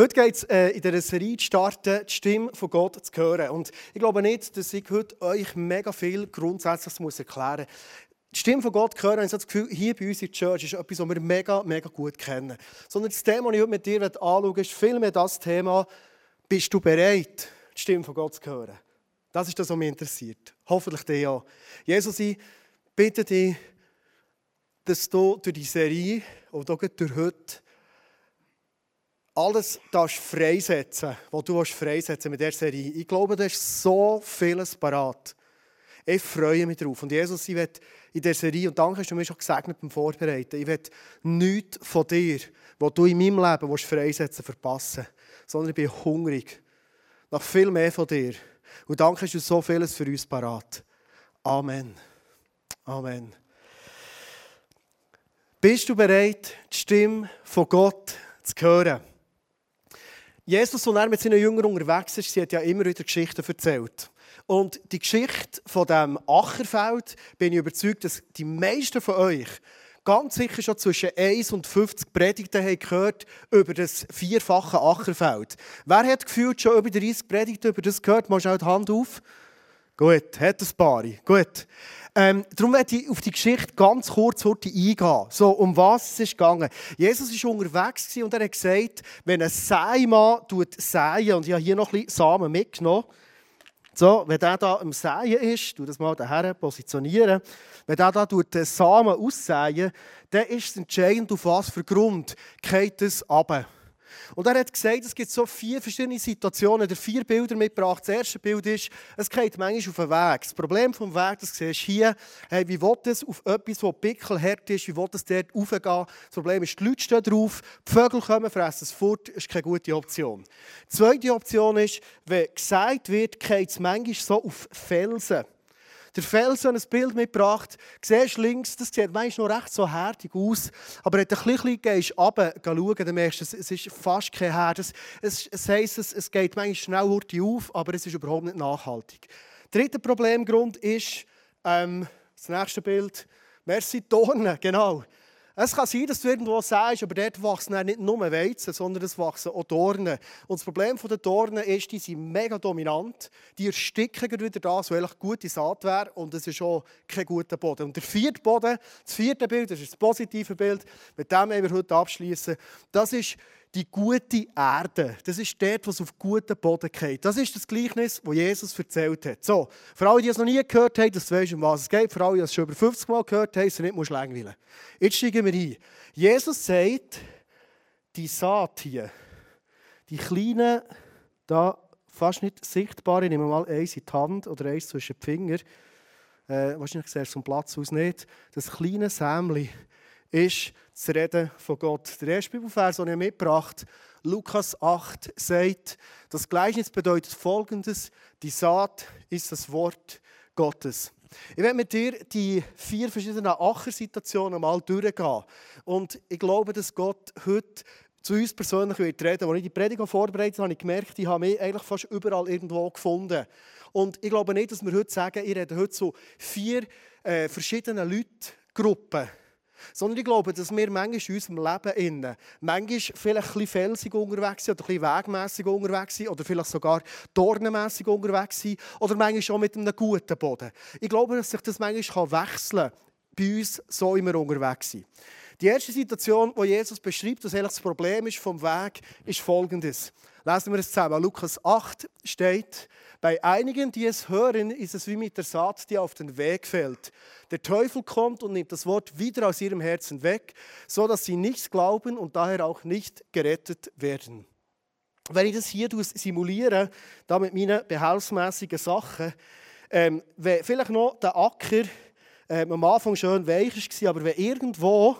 Heute geht es äh, in dieser Serie zu starten, die Stimme von Gott zu hören. Und ich glaube nicht, dass ich heute euch mega viel grundsätzlich muss erklären muss. Die Stimme von Gott hören, ich habe das Gefühl, hier bei uns in der Church ist etwas, was wir mega, mega gut kennen. Sondern das Thema, das ich heute mit dir anschauen ist vielmehr das Thema, bist du bereit, die Stimme von Gott zu hören? Das ist das, was mich interessiert. Hoffentlich dich ja. Jesus, ich bitte dich, dass du durch die Serie, und auch durch heute, alles das freisetzen, was du freisetzen mit dieser Serie. Ich glaube, da ist so vieles parat. Ich freue mich darauf. Und Jesus, ich will in dieser Serie, und danke, hast du mir schon gesegnet beim Vorbereiten, ich will nichts von dir, was du in meinem Leben freisetzen verpassen, sondern ich bin hungrig nach viel mehr von dir. Und danke, hast du so vieles für uns parat. Amen. Amen. Bist du bereit, die Stimme von Gott zu hören? Jesus, als er mit seinen Jüngern unterwegs ist, sie hat ja immer wieder Geschichten erzählt. Und die Geschichte von dem Acherfeld, bin ich überzeugt, dass die meisten von euch ganz sicher schon zwischen 1 und 50 Predigten haben gehört über das vierfache Acherfeld. Wer hat gefühlt schon über 30 Predigten über das gehört? Mal schnell die Hand auf. Gut, hat ein paar. Gut. Ähm, darum werde ich auf die Geschichte ganz kurz heute eingehen. So, um was es ist gegangen. Jesus war unterwegs und er hat gesagt, wenn ein Sämann säen, und ich habe hier noch ein bisschen Samen mitgenommen, so, wenn der da am Säen ist, tu das mal daher positionieren, wenn der da den Samen aussäen, dann ist es entscheidend, auf was für Grund geht es runter. Und er hat gesagt, es gibt so vier verschiedene Situationen. Er hat vier Bilder mitgebracht. Das erste Bild ist, es geht manchmal auf den Weg. Das Problem vom Weg, das siehst du hier, hey, wie will es auf etwas, das pickelhart ist, wie will es dort raufgehen? Das Problem ist, die Leute stehen drauf, die Vögel kommen, fressen es fort, das ist keine gute Option. Die zweite Option ist, wenn gesagt wird, geht es manchmal so auf Felsen der Felsen ein Bild mitgebracht. Du siehst links, das sieht manchmal noch recht so härtig aus. Aber wenn du ein bisschen gehst, runter schauen, dann merkst du, es ist fast kein Herd. Es, es, es heisst, es, es geht manchmal schnell auf, aber es ist überhaupt nicht nachhaltig. Der dritte Problemgrund ist, ähm, das nächste Bild, Merci Dornen, genau. Es kann sein, dass du irgendwo sagst, aber dort wachsen nicht nur Weizen, sondern es wachsen auch Dornen. Und das Problem der Dornen ist, die sind mega dominant. Die ersticken wieder das, was eigentlich gute Saat wäre. Und es ist auch kein guter Boden. Und der vierte Boden, das vierte Bild, das ist das positive Bild, mit dem wir heute abschließen. Das ist die gute Erde. Das ist dort, was auf guten Boden geht. Das ist das Gleichnis, das Jesus erzählt hat. So, für alle, die es noch nie gehört haben, dass du weißt, um was es geht. Für alle, die es schon über 50 Mal gehört haben, so nicht musst langweilen. Jetzt steigen wir ein. Jesus sagt, die Saat hier, die kleine, da fast nicht sichtbare, ich nehme mal eins in die Hand oder eins zwischen die Finger, äh, wahrscheinlich es vom Platz aus nicht, das kleine Sämli, ist das Reden von Gott. Der erste Bibelvers, den ich mitgebracht Lukas 8, sagt, das Gleichnis bedeutet folgendes: Die Saat ist das Wort Gottes. Ich werde mit dir die vier verschiedenen Achersituationen mal durchgehen. Und ich glaube, dass Gott heute zu uns persönlich wird reden. Als ich die Predigt vorbereitet habe, habe ich gemerkt, ich habe mich eigentlich fast überall irgendwo gefunden. Und ich glaube nicht, dass wir heute sagen, ich rede heute so vier äh, verschiedene Leute, Gruppen sondern ich glaube, dass wir manchmal in unserem Leben innen, manchmal vielleicht ein bisschen felsig unterwegs sind oder ein bisschen wegmässig unterwegs sind oder vielleicht sogar dornenmässig unterwegs sind oder manchmal schon mit einem guten Boden. Ich glaube, dass sich das manchmal wechseln kann, bei uns so immer unterwegs sind. Die erste Situation, die Jesus beschreibt, was eigentlich das Problem ist vom Weg, ist folgendes. Lesen wir es zusammen. Lukas 8 steht, bei einigen, die es hören, ist es wie mit der Saat, die auf den Weg fällt. Der Teufel kommt und nimmt das Wort wieder aus ihrem Herzen weg, so dass sie nichts glauben und daher auch nicht gerettet werden. Wenn ich das hier simuliere, da mit meinen behelfsmäßigen Sachen, ähm, vielleicht noch der Acker ähm, am Anfang schön weich war, aber wenn irgendwo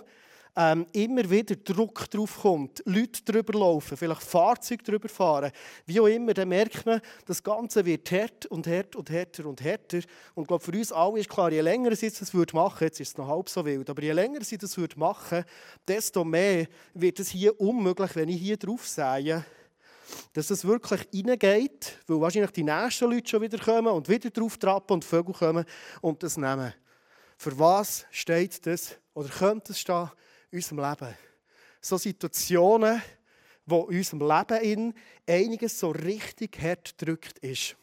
ähm, immer wieder Druck drauf kommt, Leute drüber laufen, vielleicht Fahrzeuge drüber fahren, wie auch immer, dann merkt man, das Ganze wird hart und hart und härter und härter. Und ich glaube, für uns alle ist klar, je länger sie das würde machen, jetzt ist es noch halb so wild, aber je länger sie das würde machen, desto mehr wird es hier unmöglich, wenn ich hier drauf sehe, dass es wirklich reingeht, weil wahrscheinlich die nächsten Leute schon wieder kommen und wieder drauf trappen und Vögel kommen und das nehmen. Für was steht das oder könnte es stehen? Unserem Leben. So Situationen, wo in unserem Leben in einiges so richtig hart drückt ist.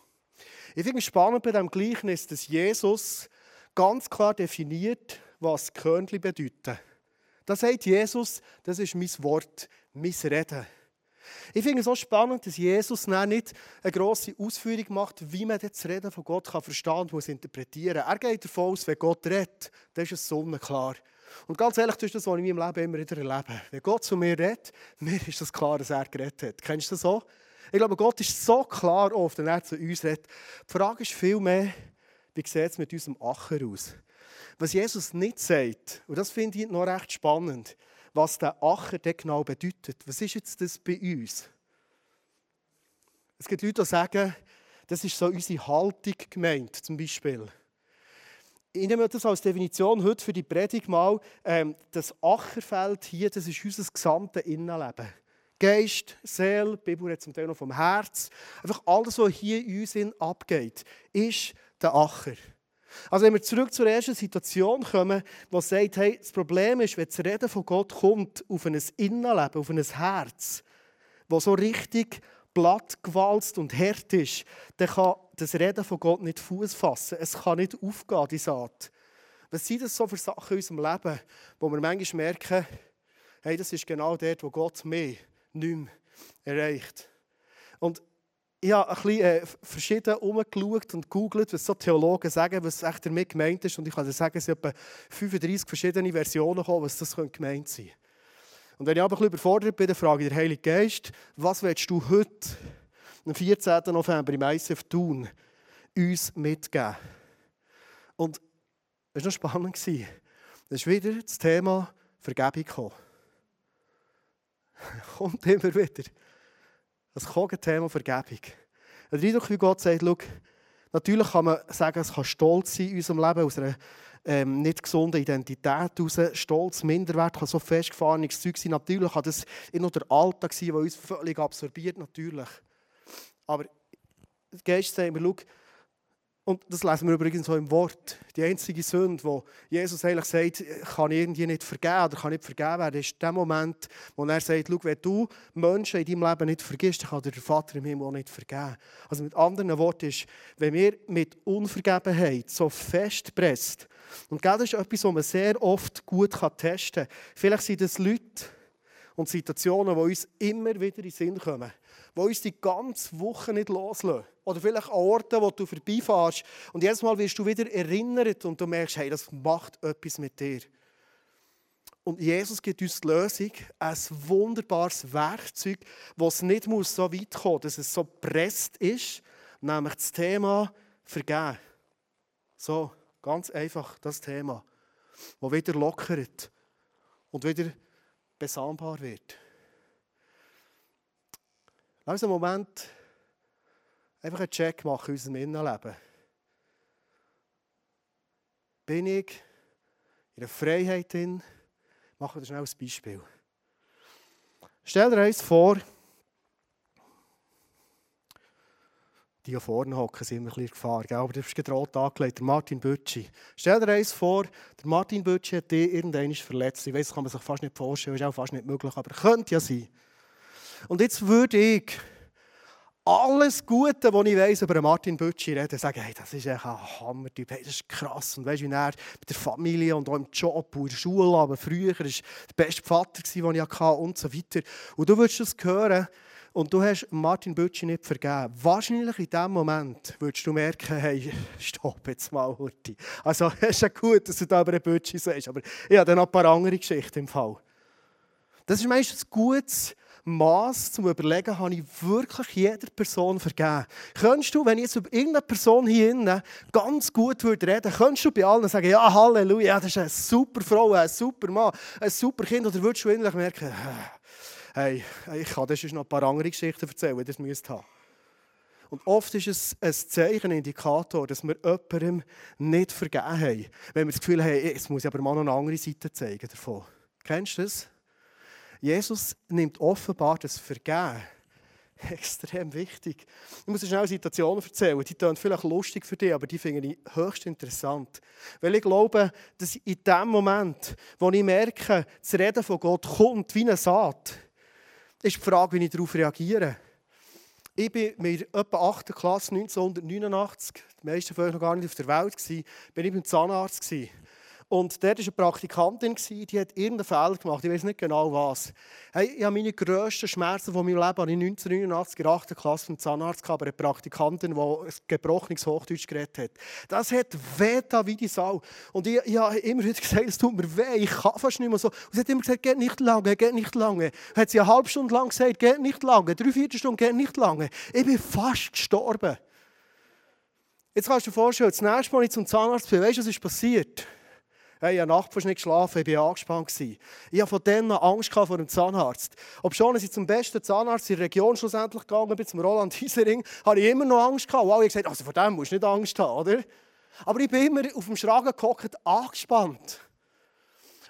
Ich finde es spannend bei diesem Gleichnis, dass Jesus ganz klar definiert, was Körnchen bedeuten. Da sagt Jesus, das ist mein Wort, mein Reden. Ich finde es auch spannend, dass Jesus nicht eine grosse Ausführung macht, wie man das Reden von Gott kann verstehen und muss interpretieren Er geht davon aus, wenn Gott redet, dann ist es sonnenklar. Und ganz ehrlich, das ist das, was ich in meinem Leben immer wieder erlebe. Wenn Gott zu mir redet, mir ist das klar, dass er geredet hat. Kennst du das so? Ich glaube, Gott ist so klar oft, wenn er zu uns redet. Die Frage ist vielmehr, wie sieht es mit unserem Acher aus? Was Jesus nicht sagt, und das finde ich noch recht spannend, was der Acher denn genau bedeutet. Was ist jetzt das bei uns? Es gibt Leute, die sagen, das ist so unsere Haltung gemeint, zum Beispiel. Ich nehme das als Definition heute für die Predigt mal. Ähm, das Acherfeld hier, das ist unser gesamtes Innenleben. Geist, Seele, die Bibel redet zum Teil noch vom Herz. Einfach alles, was hier in uns abgeht, ist der Acher. Also wenn wir zurück zur ersten Situation kommen, wo sagt, hey, das Problem ist, wenn das Reden von Gott kommt auf ein Innenleben, auf ein Herz, wo so richtig blattgewalzt und hart ist, dann kann das Reden von Gott nicht Fuß fassen. Es kann nicht aufgehen, die Saat. Was sind das so für Sachen in unserem Leben, wo wir manchmal merken, hey, das ist genau dort, wo Gott mich nicht mehr erreicht. Und ich habe ein bisschen äh, verschieden umgeschaut und gegoogelt, was so Theologen sagen, was echt damit gemeint ist. Und ich kann dir sagen, es sind etwa 35 verschiedene Versionen gekommen, was das gemeint sein könnte. Und wenn ich aber ein bisschen überfordert bin, dann frage ich den Heiligen Geist, was willst du heute, am 14. November im ICF tun, uns mitgeben? Und es war noch spannend. Es ist wieder das Thema Vergebung gekommen. Kommt immer wieder. Das Thema Vergebung. Der Eindruck, wie Gott sagt, schau, natürlich kann man sagen, es kann Stolz sein in unserem Leben, aus einer ähm, nicht gesunden Identität heraus. Stolz, Minderwert kann so festgefahrenes Zeug sein. Natürlich kann das nur der Alltag sein, der uns völlig absorbiert, natürlich. Aber der Geist sagt mir, und das lesen wir übrigens so im Wort. Die einzige Sünde, wo Jesus eigentlich sagt, kann irgendwie nicht vergeben oder kann nicht vergeben werden, ist der Moment, wo er sagt, schau, wenn du Menschen in deinem Leben nicht vergisst, dann kann dir der Vater im Himmel auch nicht vergeben. Also mit anderen Worten ist, wenn wir mit Unvergebenheit so festpresst, und das ist etwas, was man sehr oft gut testen kann. Vielleicht sind das Leute und Situationen, die uns immer wieder in den Sinn kommen die uns die ganze Woche nicht loslassen. Oder vielleicht an Orten, wo du vorbeifährst und jedes Mal wirst du wieder erinnert und du merkst, hey, das macht etwas mit dir. Und Jesus gibt uns die Lösung, ein wunderbares Werkzeug, das nicht muss so weit kommen muss, dass es so presst ist, nämlich das Thema Vergeben. So, ganz einfach das Thema, das wieder lockert und wieder besambar wird. Lass einen Moment einfach einen Check machen in unserem Innenleben. Bin ich in der Freiheit drin? Machen wir schnell ein Beispiel. Stell dir eins vor, die hier vorne hocken, sind immer ein bisschen Gefahr, gell? aber du bist gerade angelegt, der Martin Bötschi. Stell dir eins vor, der Martin Bötschi hat dich irgendwann verletzt. Ich weiß, das kann man sich fast nicht vorstellen, ist auch fast nicht möglich, aber könnte ja sein. Und jetzt würde ich alles Gute, was ich weiss über Martin Bötschi reden, sagen, hey, das ist ein Hammertyp, hey, das ist krass. Und weißt du, wie er mit der Familie und auch im Job und in der Schule, aber früher war er der beste Vater, den ich hatte und so weiter. Und du würdest das hören und du hast Martin Bötschi nicht vergeben. Wahrscheinlich in dem Moment würdest du merken, hey, stopp jetzt mal, Hurti. Also, es ist ja gut, dass du da über einen Bötschi sagst, aber ich habe dann noch ein paar andere Geschichten im Fall. Das ist meistens gutes Maß zum Überlegen, habe ich wirklich jeder Person vergeben. Könntest du, wenn ich jetzt über irgendeine Person hier innen ganz gut reden würde, könntest du bei allen sagen, ja, Halleluja, das ist eine super Frau, ein super Mann, ein super Kind, oder würdest du innerlich merken, hey, ich kann dir noch ein paar andere Geschichten erzählen, das müsst haben. Und oft ist es ein Zeichen, ein Indikator, dass wir jemandem nicht vergeben haben. Wenn wir das Gefühl haben, jetzt muss ich aber mal noch eine andere Seite zeigen davon. Kennst du das? Jesus nimmt offenbar das Vergehen extrem wichtig. Ich muss dir schnell eine Situation erzählen. Die klingt vielleicht lustig für dich, aber die finde ich höchst interessant. Weil ich glaube, dass in dem Moment, wo ich merke, das Reden von Gott kommt wie eine Saat, ist die Frage, wie ich darauf reagiere. Ich bin mit etwa 8. Klasse 1989, die meisten von euch noch gar nicht auf der Welt, bin ich beim Zahnarzt. Gewesen. Und dort war eine Praktikantin, die hat irgendeinen Fehler gemacht. Ich weiß nicht genau was. Hey, ich habe meine grössten Schmerzen von meinem Leben in 1989 in der 8. Klasse beim Zahnarzt gehabt, eine Praktikantin, die ein gebrochenes Hochdeutsch geredet hat. Das hat weh wie die Sau. Und ich, ich habe immer wieder gesagt, es tut mir weh, ich kann fast nicht mehr so. Und sie hat immer gesagt, geht nicht lange, geht nicht lange. Hat sie eine halbe Stunde lang gesagt, geht nicht lange. Drei, vier Stunden, geht nicht lange. Ich bin fast gestorben. Jetzt kannst du dir vorstellen, das nächste Mal, ich zum Zahnarzt bin, weißt du, was ist passiert? Hey, ich habe Nacht nicht geschlafen, ich war angespannt. Ich hatte von dann Angst vor dem Zahnarzt. Ob schon, als ich zum besten Zahnarzt in der Region schlussendlich gegangen bin, zum Roland Hiesering, hatte ich immer noch Angst. Und alle haben gesagt, also vor dem musst du nicht Angst haben, oder? Aber ich bin immer auf dem Schragen gehockt, angespannt.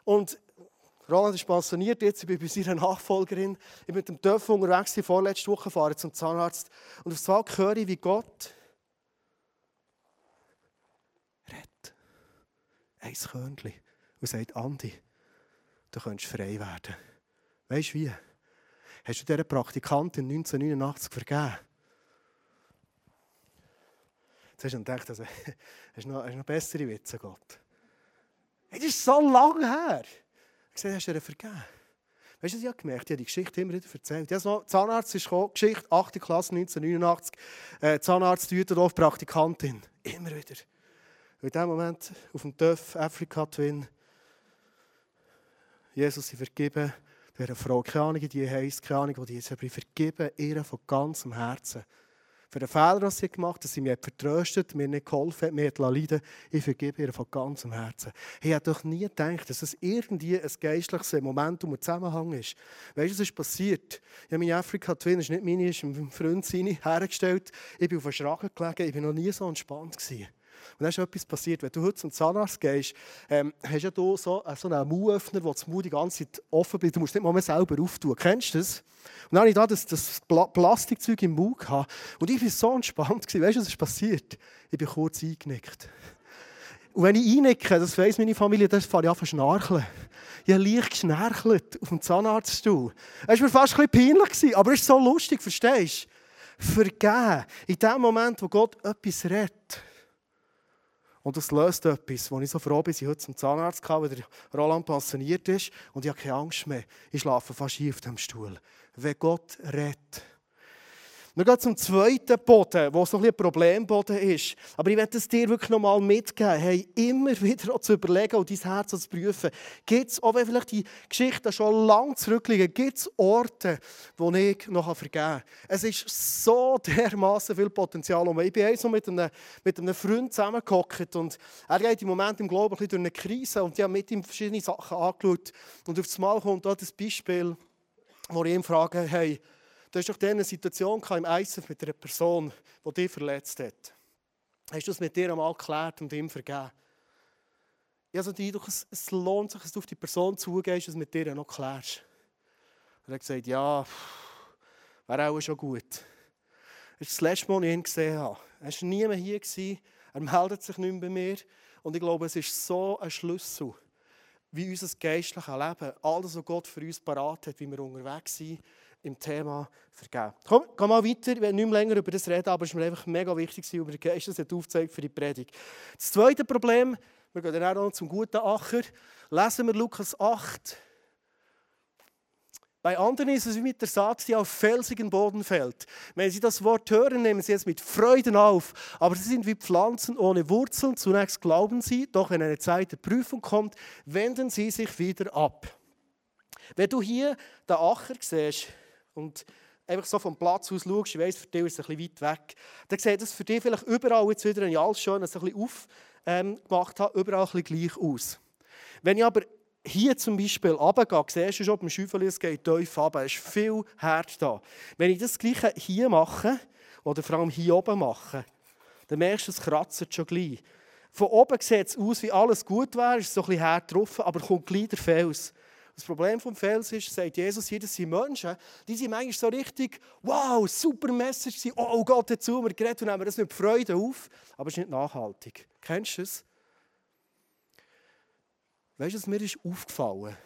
Und Roland ist pensioniert jetzt, ich bin bei seiner Nachfolgerin. Ich bin mit dem Töpfen unterwegs, die vorletzte Woche gefahren zum Zahnarzt. Und auf einmal höre ich, wie Gott ein Körnchen und sagt, Andi, du könntest frei werden. Weißt du wie? Hast du dieser Praktikantin 1989 vergeben? Jetzt hast du gedacht, also, hast du noch, hast noch bessere Witze, Gott. Hey, das ist so lange her. Ich gesagt, hast du ihr vergeben? Weißt du, ich habe gemerkt, ich habe die Geschichte immer wieder erzählt. Ja, so, Zahnarzt ist gekommen, Geschichte, 8. Klasse 1989, äh, Zahnarzt Düterdorf, Praktikantin. Immer wieder. Und in dem Moment auf dem Töff Afrika Twin, Jesus, sie vergeben dieser Frau, keine Ahnung, die heisst, keine Ahnung, die ist, aber ich vergebe ihr von ganzem Herzen. Für den Fehler, den sie gemacht hat, dass sie mir vertröstet, mir nicht geholfen hat, mir leiden Ich vergebe ihr von ganzem Herzen. Ich hätte doch nie gedacht, dass es irgendwie ein geistliches Moment um Zusammenhang ist. Weißt du, was ist passiert? Ich habe meine Afrika Twin, das ist nicht meine, ist ein Freund seine, hergestellt. Ich bin auf den Schragen gelegen, ich war noch nie so entspannt. Gewesen. Und dann ist etwas passiert. Wenn du heute zum Zahnarzt gehst, ähm, hast ja du so, äh, so einen Mauöffner, wo das Mau die ganze Zeit offen bleibt. Du musst nicht mal mehr selber auftun. Kennst du das? Und dann hatte ich da das, das Plastikzeug im Mund. Gehabt. Und ich war so entspannt. Gewesen. Weißt du, was ist passiert? Ich bin kurz eingenickt. Und wenn ich einnicke, das weiss meine Familie, dann fange ich an zu schnarchen. Ich habe leicht geschnarchelt auf dem Zahnarztstuhl. Es war mir fast ein bisschen peinlich, aber es ist so lustig, verstehst du? Vergeben. In dem Moment, wo Gott etwas redet. Und das löst etwas, wo ich so froh bin, ich heute zum Zahnarzt kam, weil der Roland passioniert ist und ich habe keine Angst mehr. Ich schlafe fast hier auf dem Stuhl. Wenn Gott redet, wir gehen zum zweiten Boden, wo so ein, ein Problemboden ist. Aber ich werde es dir wirklich noch mal mitgeben. Hey, immer wieder zu überlegen und dein Herz zu prüfen. Gibt es, auch wenn vielleicht die Geschichten schon lange zurückliegen, gibt es Orte, wo ich noch vergeben kann? Es ist so dermaßen viel Potenzial. Ich bin so mit einem, mit einem Freund zusammengehockt und er geht im Moment im Glauben ein bisschen durch eine Krise und ich habe mit ihm verschiedene Sachen angeschaut. Und auf einmal kommt da das Beispiel, wo ich ihn frage, hey, Du hast doch eine Situation im ISF mit einer Person, die dich verletzt hat. Hast du das mit dir einmal geklärt und ihm vergeben? Ich habe den Eindruck, es lohnt sich, dass du auf die Person zugehst und es mit dir noch klärst. Und er hat gesagt, ja, wäre auch schon gut. Das ist das letzte Mal, als ich ihn gesehen habe. Er war nie mehr hier. Er meldet sich nicht mehr bei mir. Und ich glaube, es ist so ein Schlüssel, wie unser geistliches Leben, alles, was Gott für uns parat hat, wie wir unterwegs sind, im Thema vergeben. Komm, geh mal weiter, ich will nicht mehr länger über das reden, aber es ist mir einfach mega wichtig, über den Geist, das hat aufgezeigt für die Predigt. Das zweite Problem, wir gehen dann auch zum guten Acher, lesen wir Lukas 8. Bei anderen ist es wie mit der Saat, die auf felsigen Boden fällt. Wenn Sie das Wort hören, nehmen Sie es mit Freuden auf. Aber Sie sind wie Pflanzen ohne Wurzeln. Zunächst glauben Sie, doch wenn eine Zeit der Prüfung kommt, wenden Sie sich wieder ab. Wenn du hier den Acher siehst, und einfach so vom Platz aus schaust, ich weiss, für dich ist es ein bisschen weit weg, dann sieht es für dich vielleicht überall jetzt wieder, wenn ich alles schön ein bisschen aufgemacht habe, überall ein bisschen gleich aus. Wenn ich aber hier zum Beispiel runtergehe, siehst du schon beim Schäufel, es geht tief runter, es ist viel Herd da. Wenn ich das Gleiche hier mache, oder vor allem hier oben mache, dann merkst du, es kratzt schon gleich. Von oben sieht es aus, wie alles gut wäre, ist so ein bisschen Herd drauf, aber kommt gleich der Fels. Das Problem vom Fels ist, sagt Jesus hier, das sind Menschen, die sind manchmal so richtig, wow, super Message, oh, oh Gott hat zu mir geredet und nehmen das mit Freude auf, aber es ist nicht nachhaltig. Kennst du es? Weißt du, was mir ist aufgefallen?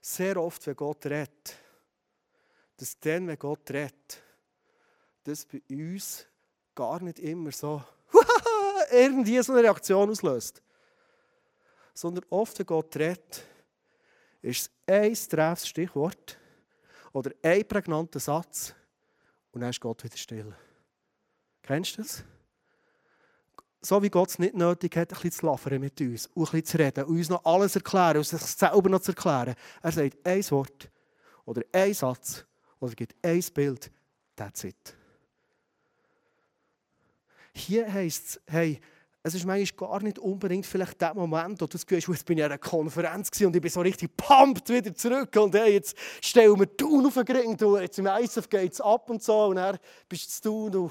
Sehr oft, wenn Gott redet, dass dann, wenn Gott redet, das bei uns gar nicht immer so irgendwie so eine Reaktion auslöst. Sondern oft, wenn Gott redet, ist es ein treffes Stichwort oder ein prägnanter Satz und dann ist Gott wieder still. Kennst du das? so wie Gott es nicht nötig hat, ein bisschen zu laufen mit uns und ein bisschen zu reden und uns noch alles erklären und sich selber noch zu erklären. Er sagt ein Wort oder ein Satz oder gibt ein Bild, that's it. Hier heisst es, hey, es ist manchmal gar nicht unbedingt vielleicht der Moment, wo du das Gefühl hast, jetzt bin ich an einer Konferenz und ich bin so richtig pumped wieder zurück und hey, jetzt stellen wir Tun auf den Ring, du, jetzt im ISF geht es ab und so und dann bist du du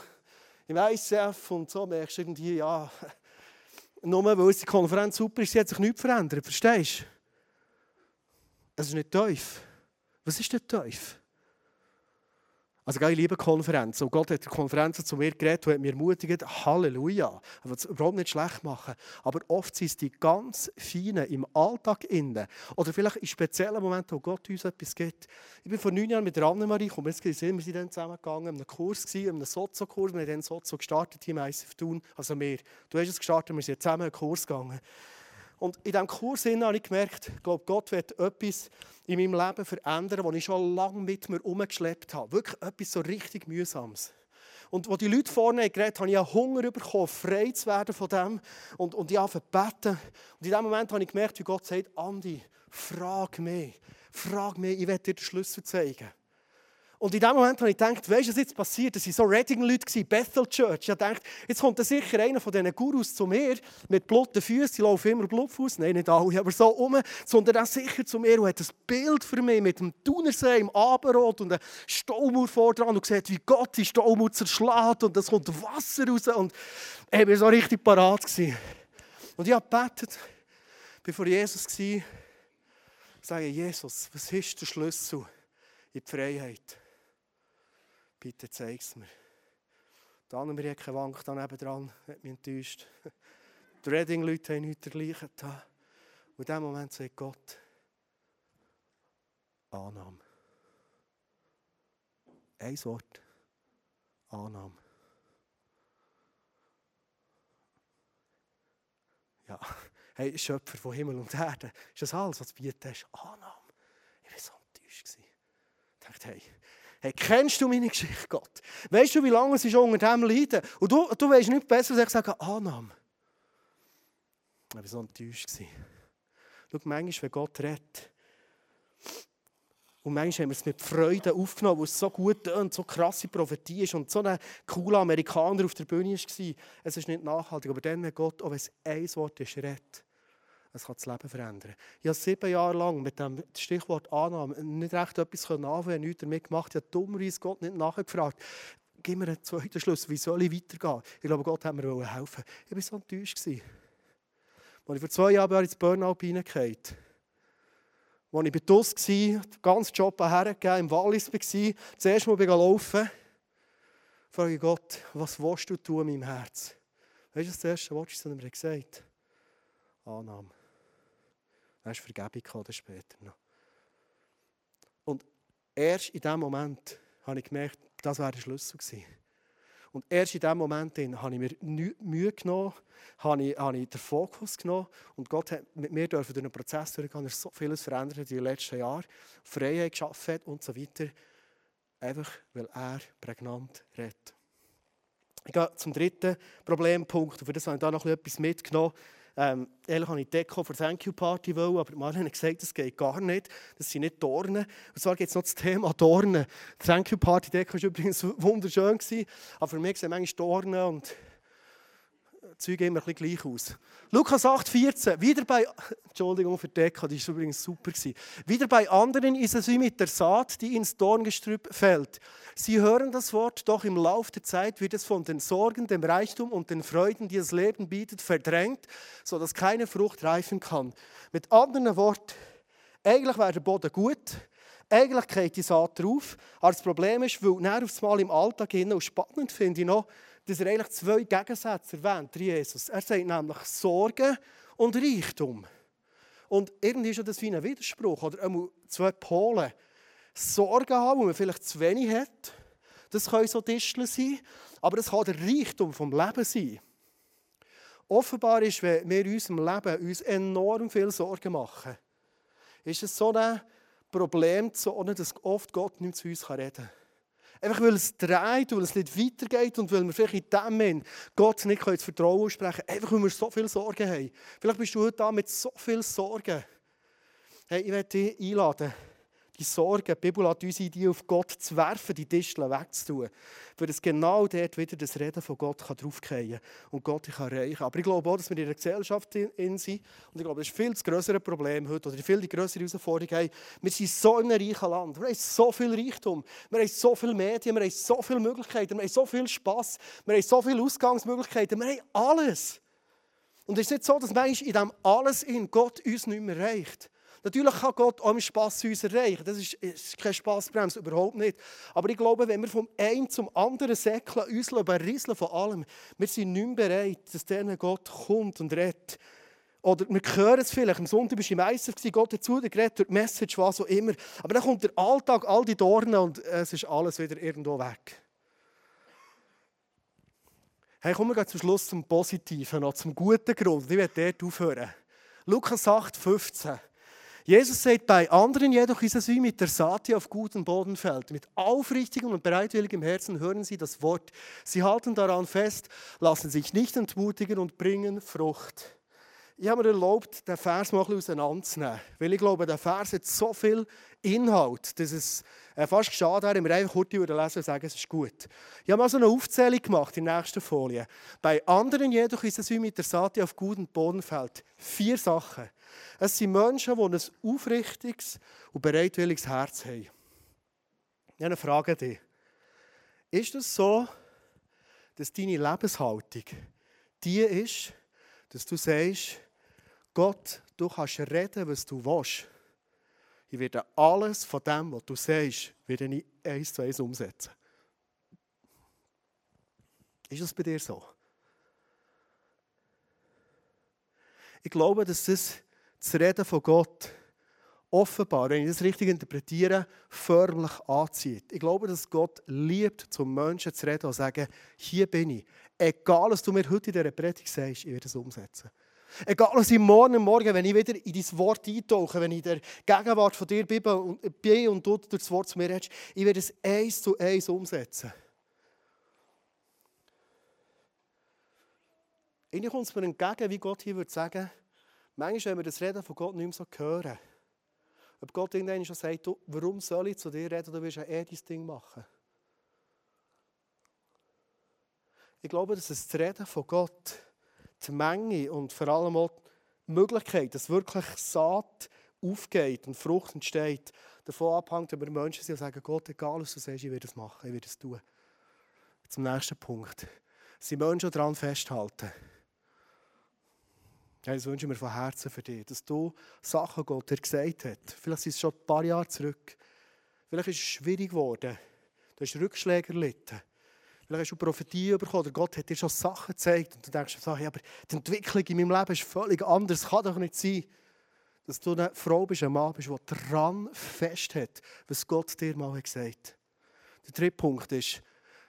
im ICF und so merkst du irgendwie, ja, nur weil die Konferenz super ist, hat sich nichts verändert. Verstehst du? Es ist nicht tief. Was ist denn tief? Also ich liebe Konferenzen. Und Gott hat Konferenzen zu mir geredet und hat mir ermutigt, Halleluja. Ich will es überhaupt nicht schlecht machen. Aber oft sind es die ganz feinen im Alltag innen. Oder vielleicht in speziellen Momenten, wo Gott uns etwas gibt. Ich bin vor neun Jahren mit Annemarie, komm, jetzt wir sind dann zusammengegangen, in einem Kurs, in einem Sozo-Kurs. Wir haben dann Sozo gestartet im ICF Thun. Also wir. Du hast es gestartet, wir sind zusammen einen Kurs gegangen. Und in diesem Kurs habe ich gemerkt, ich glaube, Gott wird etwas in meinem Leben verändern, das ich schon lange mit mir herumgeschleppt habe. Wirklich etwas so richtig Mühsames. Und als die Leute vorne geredet haben, habe ich Hunger bekommen, frei zu werden von dem. Und, und ich habe gebeten. Und in dem Moment habe ich gemerkt, wie Gott sagt, Andi, frag mich. Frag mich, ich werde dir den Schlüssel zeigen. Und in dem Moment habe ich gedacht, weißt du, was jetzt passiert? Das waren so Reading-Leute, Bethel Church. Ich dachte, jetzt kommt da sicher einer von diesen Gurus zu mir mit blotten Füßen. Die laufen immer Blutfuß. Nein, nicht alle, aber so um. Sondern auch sicher zu mir und hat ein Bild für mich mit dem Thunersee im Abendrot und einem Staumauer vor dran und sieht, wie Gott die Staumauer zerschlägt und es kommt Wasser raus. Und ich war so richtig parat. Und ich habe gebetet, bevor Jesus war, sage, Jesus, was ist der Schlüssel in die Freiheit? Bitte zeig es mir. Die Annemarie Wank da dran, hat mich enttäuscht. Die Reading-Leute haben nichts dergleichen getan. Und in diesem Moment sagt Gott, Annahme. Ein Wort, Annahme. Ja, hey, Schöpfer von Himmel und Erde, ist das alles, was du bieten hast? Annahme. Ich war so enttäuscht. Ich dachte, hey, Hey, kennst du meine Geschichte, Gott? Weißt du, wie lange sie schon unter dem leiden? Und du, du weißt nicht besser, als ich sage, Annahme. Ich war so enttäuscht. Schau, manchmal, wenn Gott redet, und manchmal haben wir es mit Freude aufgenommen, weil es so gut und so krasse Prophetie ist und so ein cooler Amerikaner auf der Bühne war. Es ist nicht nachhaltig, aber dann, wenn Gott, auch wenn es ein Wort ist, redet, es kann das Leben verändern. Ich habe sieben Jahre lang mit dem Stichwort Annahme nicht recht etwas anfangen, nichts damit gemacht. Ich habe dummerweise Gott nicht nachgefragt. Gib mir einen zweiten Schluss, wie soll ich weitergehen? Ich glaube, Gott hat mir helfen Ich war so enttäuscht. Als ich vor zwei Jahren ins Burnout hineingefallen als ich bei DUS war, den ganzen Job hergegeben, im Wallis war, zuerst mal laufen, frage ich Gott, was willst du tun in meinem Herz? Weißt du, das erste Wort was er mir gesagt Annahme. Dann ist Vergebung gekommen, später noch. Und erst in dem Moment habe ich gemerkt, das wäre der Schlüssel gewesen. Und erst in dem Moment habe ich mir Mühe genommen, habe ich, habe ich den Fokus genommen und Gott hat mit mir durch einen Prozess durchgehen, er so vieles verändert in den letzten Jahren, Freiheit geschaffen hat und so weiter. Einfach, weil er prägnant redet. Ich gehe zum dritten Problempunkt und für das habe ich da noch etwas mitgenommen. Ähm, ehrlich habe ich Deko für Thank You Party wollen, aber Marlene hat gesagt, das geht gar nicht. Das sind nicht Dornen. Und zwar gibt es noch das Thema Dornen. Die Thank You Party Deko war übrigens wunderschön, aber für mich sind manchmal Dornen und Züge immer ein gleich aus. Lukas 8,14. Wieder bei, Entschuldigung für die Deko, die war übrigens super. Wieder bei anderen ist es wie mit der Saat, die ins Dorngestrüpp fällt. Sie hören das Wort, doch im Laufe der Zeit wird es von den Sorgen, dem Reichtum und den Freuden, die das Leben bietet, verdrängt, sodass keine Frucht reifen kann. Mit anderen Worten, eigentlich wäre der Boden gut, eigentlich geht die Saat drauf, aber das Problem ist, weil näher aufs Mal im Alltag hin und spannend finde ich noch, dass er eigentlich zwei Gegensätze erwähnt, Jesus. Er sagt nämlich Sorge und Reichtum. Und irgendwie ist das wie ein Widerspruch oder zwei Pole. Sorgen haben, wo man vielleicht zu wenig hat. Das können so Disteln sein, aber es kann der Reichtum vom Leben sein. Offenbar ist, wenn wir in unserem Leben uns enorm viel Sorgen machen, ist es so ein Problemzone, dass oft Gott nicht zu uns reden kann. Einfach weil es dreht, weil es nicht weitergeht und weil wir vielleicht in dem Moment Gott nicht das Vertrauen aussprechen können. Einfach weil wir so viel Sorgen haben. Vielleicht bist du heute da mit so viel Sorgen. Hey, ich möchte dich einladen, die Sorgen, die Bibel hat uns die auf Gott zu werfen, die Disteln wegzutun. Für das genau dort wieder das Reden von Gott draufgehen kann und Gott dich erreichen kann. Aber ich glaube auch, dass wir in einer Gesellschaft in sind. Und ich glaube, das ist viel das größere Problem heute, oder viel die größere Herausforderung haben. Wir sind so in einem reichen Land. Wir haben so viel Reichtum. Wir haben so viele Medien. Wir haben so viele Möglichkeiten. Wir haben so viel Spass. Wir haben so viele Ausgangsmöglichkeiten. Wir haben alles. Und es ist nicht so, dass manchmal in dem alles in Gott uns nicht mehr reicht. Natürlich kann Gott auch im Spass uns erreichen. Das ist, ist keine Spassbremse, überhaupt nicht. Aber ich glaube, wenn wir vom einen zum anderen säckeln, uns berieseln von allem, wir sind nicht mehr bereit, dass der Gott kommt und redet. Oder wir hören es vielleicht, am Sonntag bist du im Meister, Gott dazu, der geredet durch die Message, was auch immer. Aber dann kommt der Alltag, all die Dornen und es ist alles wieder irgendwo weg. Hey, kommen wir zum Schluss zum Positiven, noch zum guten Grund. Ich werde dort aufhören. Lukas 8, 15. Jesus sagt, bei anderen jedoch ist es wie mit der Saat, die auf guten Boden fällt. Mit aufrichtigem und bereitwilligem Herzen hören sie das Wort. Sie halten daran fest, lassen sich nicht entmutigen und bringen Frucht. Ich habe mir erlaubt, den Vers mal ein auseinanderzunehmen, weil ich glaube, der Vers hat so viel Inhalt, dass es äh, fast schade wäre, wenn wir einfach kurz lesen und sagen, es ist gut. Ich habe mal so eine Aufzählung gemacht in der nächsten Folie. Bei anderen jedoch ist es wie mit der Saat, die auf guten Boden fällt. Vier Sachen. Es sind Menschen, die ein aufrichtiges und bereitwilliges Herz haben. Ich habe eine Frage an dich. Ist es so, dass deine Lebenshaltung die ist, dass du sagst, Gott, du kannst reden, was du willst. Ich werde alles von dem, was du sagst, werde ich eins zu eins umsetzen. Ist das bei dir so? Ich glaube, dass das, das Reden von Gott offenbar, wenn ich das richtig interpretiere, förmlich anzieht. Ich glaube, dass Gott liebt, zum Menschen zu reden und zu sagen, hier bin ich. Egal, was du mir heute in dieser Predigt sagst, ich werde es umsetzen. Egal, was ich morgen Morgen, wenn ich wieder in dein Wort eintauche, wenn ich in der Gegenwart von dir bin und du durch das Wort zu mir redest, ich werde es eins zu eins umsetzen. Irgendwie kommt es mir entgegen, wie Gott hier würde sagen, manchmal, wenn wir das Reden von Gott nicht mehr so hören, ob Gott irgendwann schon sagt, du, warum soll ich zu dir reden, du willst ja eh dein Ding machen. Ich glaube, dass das Reden von Gott, die Menge und vor allem auch die Möglichkeit, dass wirklich Saat aufgeht und Frucht entsteht, davon abhängt, ob wir Menschen sind und sagen, Gott, egal was du sagst, ich werde es machen, ich werde es tun. Zum nächsten Punkt. Sie Menschen daran festhalten. Ja, das wünsche ich mir von Herzen für dich, dass du Sachen Gott dir gesagt hat. Vielleicht ist es schon ein paar Jahre zurück. Vielleicht ist es schwierig geworden. Du hast Rückschläge erlitten. Vielleicht hast du Prophetie bekommen oder Gott hat dir schon Sachen gezeigt und du denkst, hey, aber die Entwicklung in meinem Leben ist völlig anders. Kann doch nicht sein, dass du eine Frau bist, ein Mann bist, der dran festhält, was Gott dir mal gesagt hat. Der dritte Punkt ist,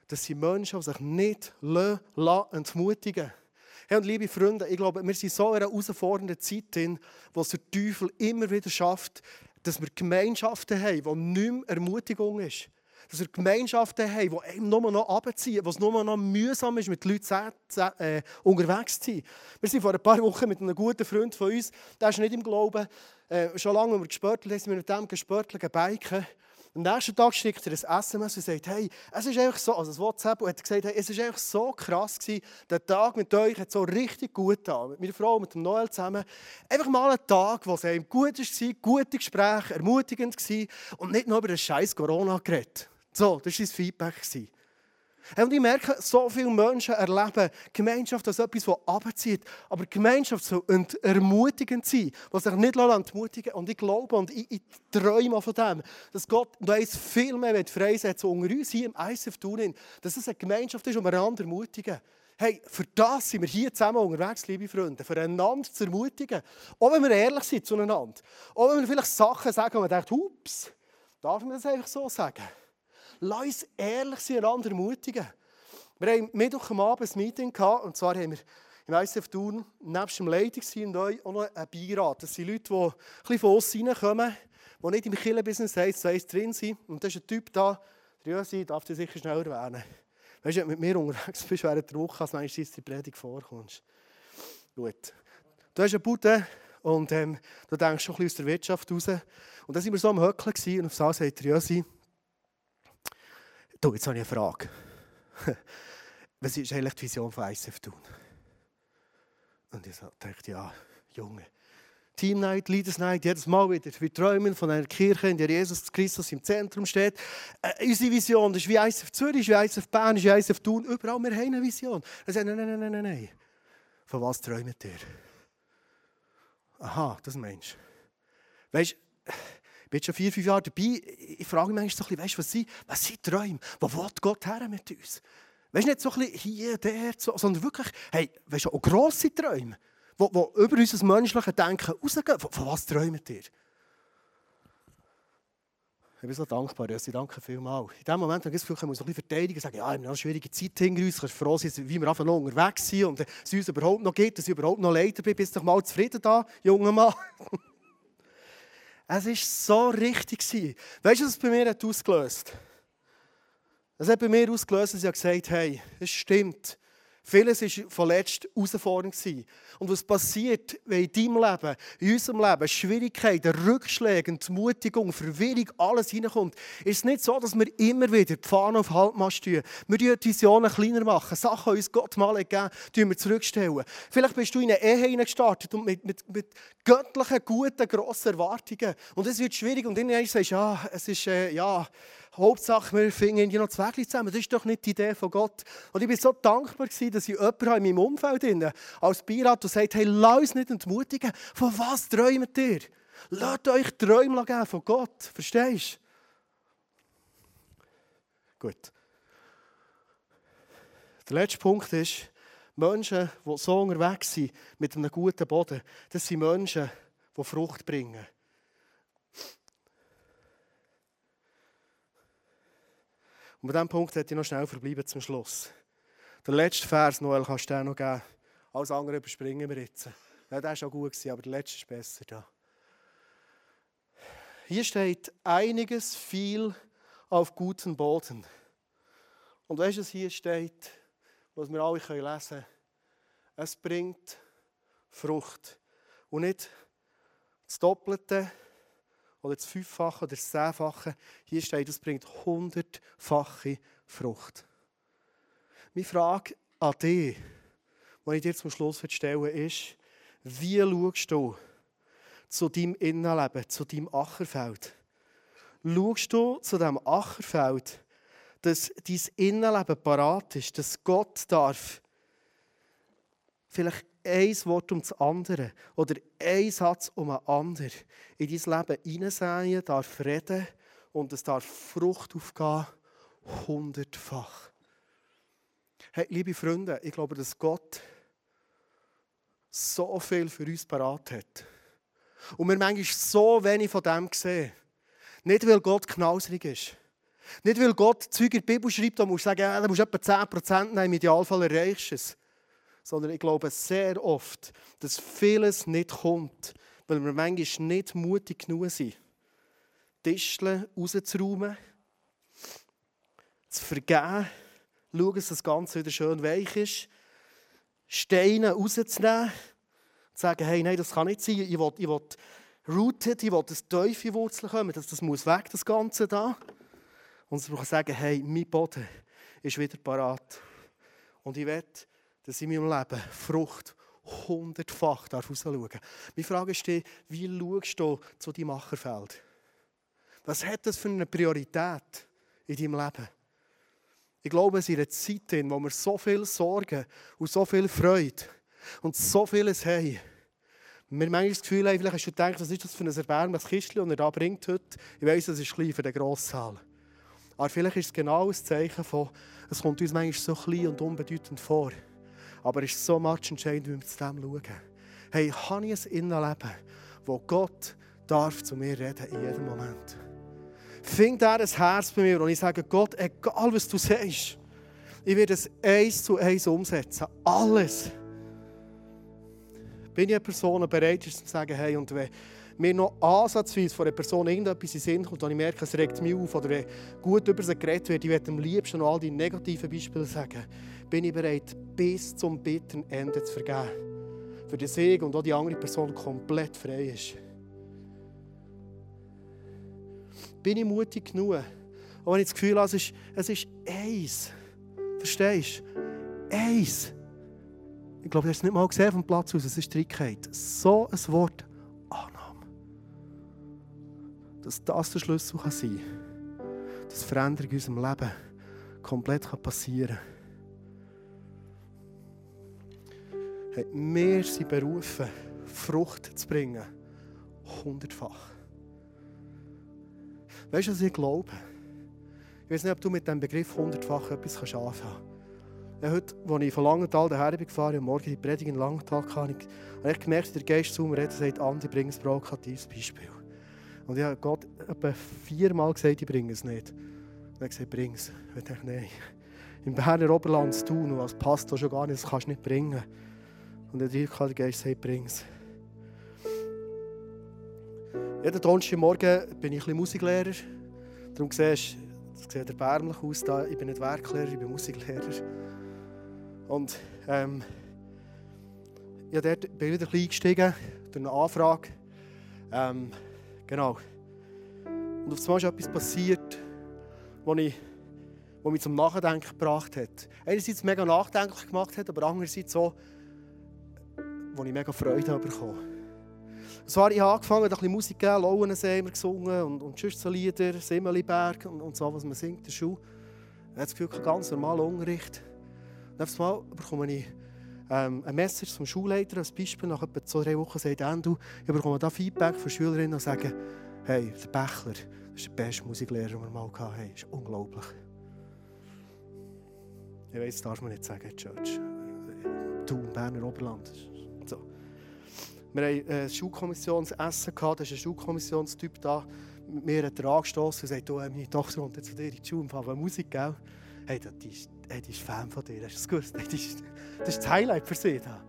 dass sie Menschen, die sich nicht entmutigen lassen, Hey, und liebe Freunde, ich glaube, wir sind so in einer herausfordernden Zeit wo es der Teufel immer wieder schafft, dass wir Gemeinschaften haben, wo nicht mehr Ermutigung ist. Dass wir Gemeinschaften haben, die einem nur noch abziehen, wo es nur noch mühsam ist, mit Leuten äh, unterwegs zu sein. Wir sind vor ein paar Wochen mit einem guten Freund von uns, der ist nicht im Glauben, äh, schon lange, als wir gespörtelt haben, sind wir mit dem gespörtelten Biken. Am nächsten Tag schickt er ein SMS und sagt, hey, es ist einfach so, also das WhatsApp, und hat gesagt, hey, es ist einfach so krass gewesen, der Tag mit euch hat so richtig gut getan. Mit meiner Frau, mit dem Noel zusammen. Einfach mal ein Tag, wo es einem gut war, gute Gespräche, ermutigend war und nicht nur über den scheiß Corona geredet. So, das war sein Feedback. Gewesen. Und ich merke, so viele Menschen erleben Gemeinschaft als etwas, das abzieht. Aber Gemeinschaft soll ermutigend sein, was sich nicht entmutigen Und ich glaube und ich, ich träume von dem, dass Gott uns viel mehr freisetzen unter uns hier im ICF Tunin, dass es eine Gemeinschaft ist, um einander ermutigen. Hey, für das sind wir hier zusammen unterwegs, liebe Freunde, für einander zu ermutigen. Auch wenn wir ehrlich sind zueinander. Auch wenn wir vielleicht Sachen sagen, wo man denkt, ups, Darf man das einfach so sagen? Lass uns ehrlich sein, einander ermutigen. Wir haben Mittwoch am Abend ein Meeting gehabt, und zwar haben wir im ICF Thun nebst dem Leitungsteam auch noch einen Beirat. Das sind Leute, die ein bisschen von uns reinkommen, die nicht im Killenbusiness eins zu drin sind. Und das ist ein Typ da, der Jösi, darf dich sicher schnell erwähnen. Weißt du, wenn du mit mir unterwegs bist während der Woche, als manchmal die Predigt vorkommst. Gut. Du hast eine Bude und ähm, du denkst schon ein bisschen aus der Wirtschaft raus. Und dann waren wir so am Höckeln und auf das sagt der Jösi, du, jetzt habe ich eine Frage. Was ist eigentlich die Vision von ICF tun? Und ich dachte, ja, Junge. Team Night, Leaders Night, jedes Mal wieder. Wir träumen von einer Kirche, in der Jesus Christus im Zentrum steht. Äh, unsere Vision das ist wie ICF Zürich, wie ICF Bern, wie ICF Thun. Überall, wir haben eine Vision. Er sagt, nein, nein, nein, nein, nein. Von was träumt ihr? Aha, das meinst du. Weißt du, bin schon vier, fünf Jahre dabei. Ich frage mich manchmal so ein bisschen, weißt, was sind, was sind Träume? Wo will Gott her mit uns? Weißt du, nicht so ein bisschen hier, der, so, sondern wirklich, hey, weißt du, auch grosse Träume, die, die über unser menschliches Denken rausgehen. Von, von was träumt ihr? Ich bin so dankbar, Jössi, danke vielmals. In dem Moment habe ich das Gefühl, ich muss ein bisschen verteidigen und sagen, ja, wir haben eine schwierige Zeit hinter uns, ich froh sein, wie wir einfach noch unterwegs sind und es uns überhaupt noch gibt, dass ich überhaupt noch Leiter bin, bist du mal zufrieden da, junger Mann. es war so richtig. Weißt du, was es bei mir hat ausgelöst hat? Das hat bei mir ausgelöst, dass ich gesagt habe, hey, es stimmt. Vieles war von letzt herausfordernd. Und was passiert, wenn in deinem Leben, in unserem Leben Schwierigkeiten, Rückschläge, Entmutigung, Verwirrung, alles reinkommt, ist es nicht so, dass wir immer wieder die Fahne auf Halbmast tun. Wir tun die Visionen kleiner machen, Sachen, die uns Gott mal gegeben tun wir zurückstellen. Vielleicht bist du in eine Ehe gestartet und mit, mit, mit göttlichen, guten, grossen Erwartungen. Und es wird schwierig und dann sagst du, ja, es ist, äh, ja, Hauptsache, wir finden irgendwie noch zwei zusammen. Das ist doch nicht die Idee von Gott. Und ich war so dankbar, dass ich jemanden in meinem Umfeld habe, als Beirat, der sagt, hey, lass uns nicht entmutigen. Von was träumt ihr? Lasst euch Träume geben von Gott. Verstehst du? Gut. Der letzte Punkt ist, Menschen, die so unterwegs sind mit einem guten Boden, das sind Menschen, die Frucht bringen. Und bei diesem Punkt hätte ich noch schnell verbleiben zum Schluss. Der letzte Vers, Noel, kannst du noch geben. Alles andere überspringen wir jetzt. Ja, der war schon gut, aber der letzte ist besser. Da. Hier steht einiges viel auf guten Boden. Und weißt du, was hier steht, was wir alle lesen können? Es bringt Frucht. Und nicht das Doppelte, oder das Fünffache oder das Zehnfache. Hier steht, es bringt hundertfache Frucht. Meine Frage an dich, die ich dir zum Schluss stellen ist, wie schaust du zu deinem Innenleben, zu deinem Ackerfeld? Schaust du zu diesem Ackerfeld, dass dein Innenleben parat ist, dass Gott darf vielleicht ein Wort um das andere oder ein Satz um einen anderen in dein Leben hineinsäen, darf reden und es darf Frucht aufgehen, hundertfach. Hey, liebe Freunde, ich glaube, dass Gott so viel für uns parat hat. Und wir manchmal so wenig von dem sehen. Nicht, weil Gott knausrig ist. Nicht, weil Gott Züge in der Bibel schreibt, da musst du sagen, ja, da musst du etwa 10% nehmen, im Idealfall erreichst du es sondern ich glaube sehr oft, dass vieles nicht kommt, weil wir manchmal nicht mutig genug sind, Tischchen rauszuräumen, zu vergeben, schauen, dass das Ganze wieder schön weich ist, Steine rauszunehmen, zu sagen, hey, nein, das kann nicht sein, ich will, ich will rooted, ich will das tiefe Wurzeln kommen, das, das muss weg, das Ganze da. Und sie sagen, hey, mein Boden ist wieder parat. Und ich werde dass in meinem Leben Frucht hundertfach rausschauen darf. Meine Frage ist, wie schaust du zu deinem Ackerfeld? Was hat das für eine Priorität in deinem Leben? Ich glaube, es ist eine Zeit, in der wir so viel Sorgen und so viel Freude und so vieles haben. Wir manchmal das Gefühl haben, vielleicht hast du gedacht, was ist das für ein erbärmliches Kistchen, das er da bringt heute? Ich weiss, es ist klein für den Grosssaal. Aber vielleicht ist es genau ein Zeichen von, es kommt uns manchmal so klein und unbedeutend vor. Aber es ist so much entscheidend, wie wir zu dem schauen. Hey, habe ich ein Innenleben, wo Gott darf zu mir reden in jedem Moment? findet er ein Herz bei mir und ich sage, Gott, egal was du sagst, ich werde es eins zu eins umsetzen. Alles. Bin ich eine Person bereit, ist zu sagen, hey, und wenn mir noch ansatzweise von einer Person irgendetwas in Sinn kommt und ich merke, es regt mich auf oder wenn gut über sie geredet wird, ich werde am liebsten noch all die negativen Beispiele sagen, bin ich bereit, bis zum bitteren Ende zu vergeben. Für den Segen und auch die andere Person komplett frei ist. Bin ich mutig genug? Auch wenn ich das Gefühl habe, es ist, es ist eins. Verstehst du? Eins. Ich glaube, du hast es nicht mal gesehen vom Platz aus. Es ist Trickheit. So ein Wort. Annahme. Dass das der Schlüssel kann sein kann. Dass Veränderung in unserem Leben komplett passieren kann. Hey, wir sind berufen, Frucht zu bringen. Hundertfach. Weißt du, was ich glaube? Ich weiß nicht, ob du mit dem Begriff hundertfach etwas anfangen kannst. Heute, als ich von Langenthal daher bin gefahren und morgen die Predigt in Langenthal hatte, habe ich gemerkt, der Geist zu mir redet, sagt, Andi, bring ein provokatives Beispiel. Und ich habe Gott etwa viermal gesagt, ich bringe es nicht. Und er hat gesagt, bring es. Ich dachte, nein. Im Berner Oberland zu tun, als Pastor schon gar nicht, das kannst du nicht bringen. Und der Geist sagt, bring es. Jeden Donnerstagmorgen bin ich ein Musiklehrer. Darum siehst du, sieht erbärmlich aus. Da. Ich bin nicht Werklehrer, ich bin Musiklehrer. Und ähm, ja, dort bin ich wieder eingestiegen durch eine Anfrage. Ähm, genau. Und auf einmal ist etwas passiert, was mich, was mich zum Nachdenken gebracht hat. Einerseits mega nachdenklich gemacht hat, aber andererseits so, wo ich mega Freude bekommen habe. So habe ich angefangen, ein bisschen Musik zu geben, Lauensee haben gesungen und, und sonst so Lieder, Simmeliberg und, und so, was man singt in der Schule. Ich habe das Gefühl, ganz normaler Unterricht. Und auf einmal bekomme ich ähm, ein Message vom Schulleiter als Beispiel. Nach etwa zwei, drei Wochen sagt er, du, ich bekomme da Feedback von Schülerinnen und sagen, hey, der Bächler, das ist der beste Musiklehrer, den wir mal hatten. Das ist unglaublich. Ich weiß, das darf man nicht sagen, Church. Du, Berner Oberland. Wir hatten ein Schulkommissionsessen, da ist ein Schulkommissionstyp da, mir angestoßen und sagt, oh, meine Tochter kommt zu dir in die Schule und Musik, gell? Hey, die ist, hey, die ist Fan von dir, hast du das gewusst? Hey, das, ist, das ist das Highlight für sie. Da.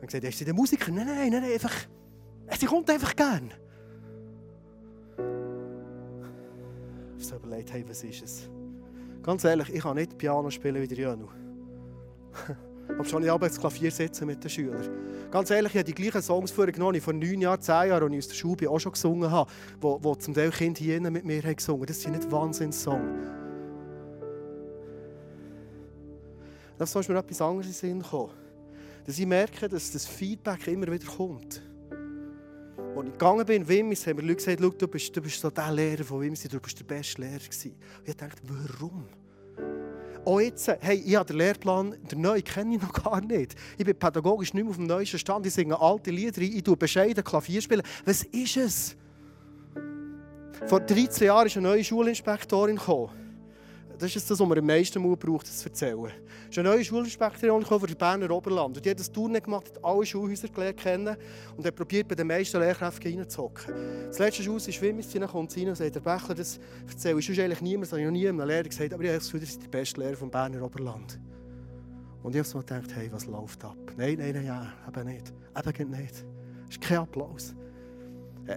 Und gesagt, ist sie der Musiker? Nein, nein, nein, einfach, sie kommt einfach gern. Ich habe so überlegt, hey, was ist es? Ganz ehrlich, ich kann nicht Piano spielen wie der Janu. Aber schon ich das Klavier sitzen mit den Schülern. Ganz ehrlich, ich habe die gleichen Songs vorgenommen, die vor neun Jahren, zehn Jahren, als ich aus der Schule auch schon gesungen habe, wo zum Teil Kinder hier mit mir haben gesungen Das sind nicht Wahnsinnssongs. Das ist mir etwas anderes in den Sinn gekommen. Dass ich merke, dass das Feedback immer wieder kommt. Als ich gegangen bin in Wimmis, haben mir Leute gesagt, du bist, du bist so der Lehrer von Wimmis, du bist der beste Lehrer gewesen. Und ich dachte, warum? Auch jetzt, hey, ich habe den Lehrplan, den neuen kenne ich noch gar nicht. Ich bin pädagogisch nicht mehr auf dem neuesten Stand. Ich singe alte Lieder, ich tue bescheiden Klavier. Was ist es? Vor 13 Jahren ist eine neue Schulinspektorin gekommen. Das ist das, was man am meisten Mut braucht, das zu erzählen. Es ist eine neue Schulinspektorin für das Berner Oberland. Und die hat das Turnen gemacht, hat alle Schulhäuser gelernt kennen und hat probiert, bei den meisten Lehrkräften reinzuhocken. Das letzte Schulhaus ist dann kommt rein und sagt, der Bächler, das erzähle ich sonst eigentlich niemand, das habe ich noch nie einem Lehrer gesagt, aber ich habe das Gefühl, das ist der beste Lehrer vom Berner Oberland. Und ich habe mir gedacht, hey, was läuft ab? Nein, nein, nein, ja, eben nicht. Eben nicht. Das ist kein Applaus.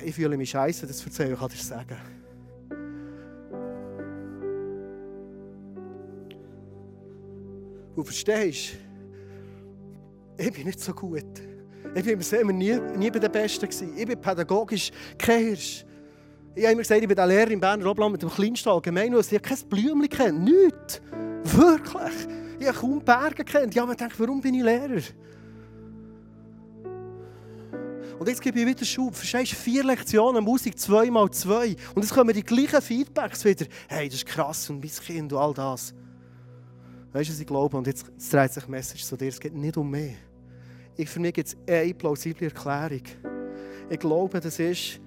Ich fühle mich scheiße, das erzähle ich, kann dir sagen. Du verstehst, ich bin nicht so gut. Ich bin immer nie, nie bei den Besten. Gewesen. Ich bin pädagogisch kein. Ich habe immer gesagt, ich bin der Lehrer im Berner Oberland mit dem kleinsten Allgemeinhaus. Ich habe kein Blümchen kennt, nichts. Wirklich. Ich habe kaum Berge kennt. Ja, man denkt, warum bin ich Lehrer? Und jetzt gebe ich wieder Schub. Verstehst du? Vier Lektionen Musik, zwei mal zwei. Und jetzt kommen die gleichen Feedbacks wieder. Hey, das ist krass und mein Kind und all das. Weißt du, was ich glaube? Und jetzt dreht sich die Message zu dir. Es geht nicht um mehr. Ich, für mich gibt es eine plausible Erklärung. Ich glaube, das ist,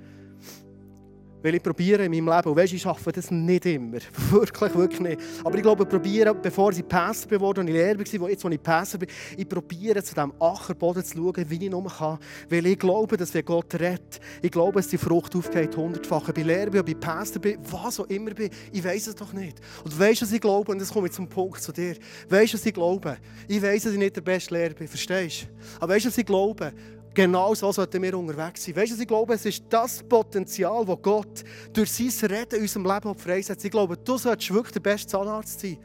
Weil ich probiere in meinem Leben, und weißt, ich schaffe das nicht immer, wirklich, wirklich nicht. Aber ich glaube, ich probiere, bevor ich Pastor geworden und ich Lehrer war, jetzt, wo ich Pastor bin, ich probiere zu diesem Ackerboden zu schauen, wie ich nur kann. Weil ich glaube, dass wenn Gott rettet, ich glaube, dass die Frucht aufgeht hundertfach. Ob ich Lehrer bin, ob ich bin, was auch immer bin, ich weiß es doch nicht. Und weißt du, was ich glaube? Und jetzt komme ich zum Punkt zu dir. Weißt du, was ich glaube? Ich weiß, dass ich nicht der beste Lehrer bin, verstehst du? Aber weißt du, was ich glaube? Genau so sollten wir unterwegs sein. Weißt du, ich glaube, es ist das Potenzial, das Gott durch sein Reden in unserem Leben freisetzt. Ich glaube, du solltest wirklich der beste Zahnarzt sein.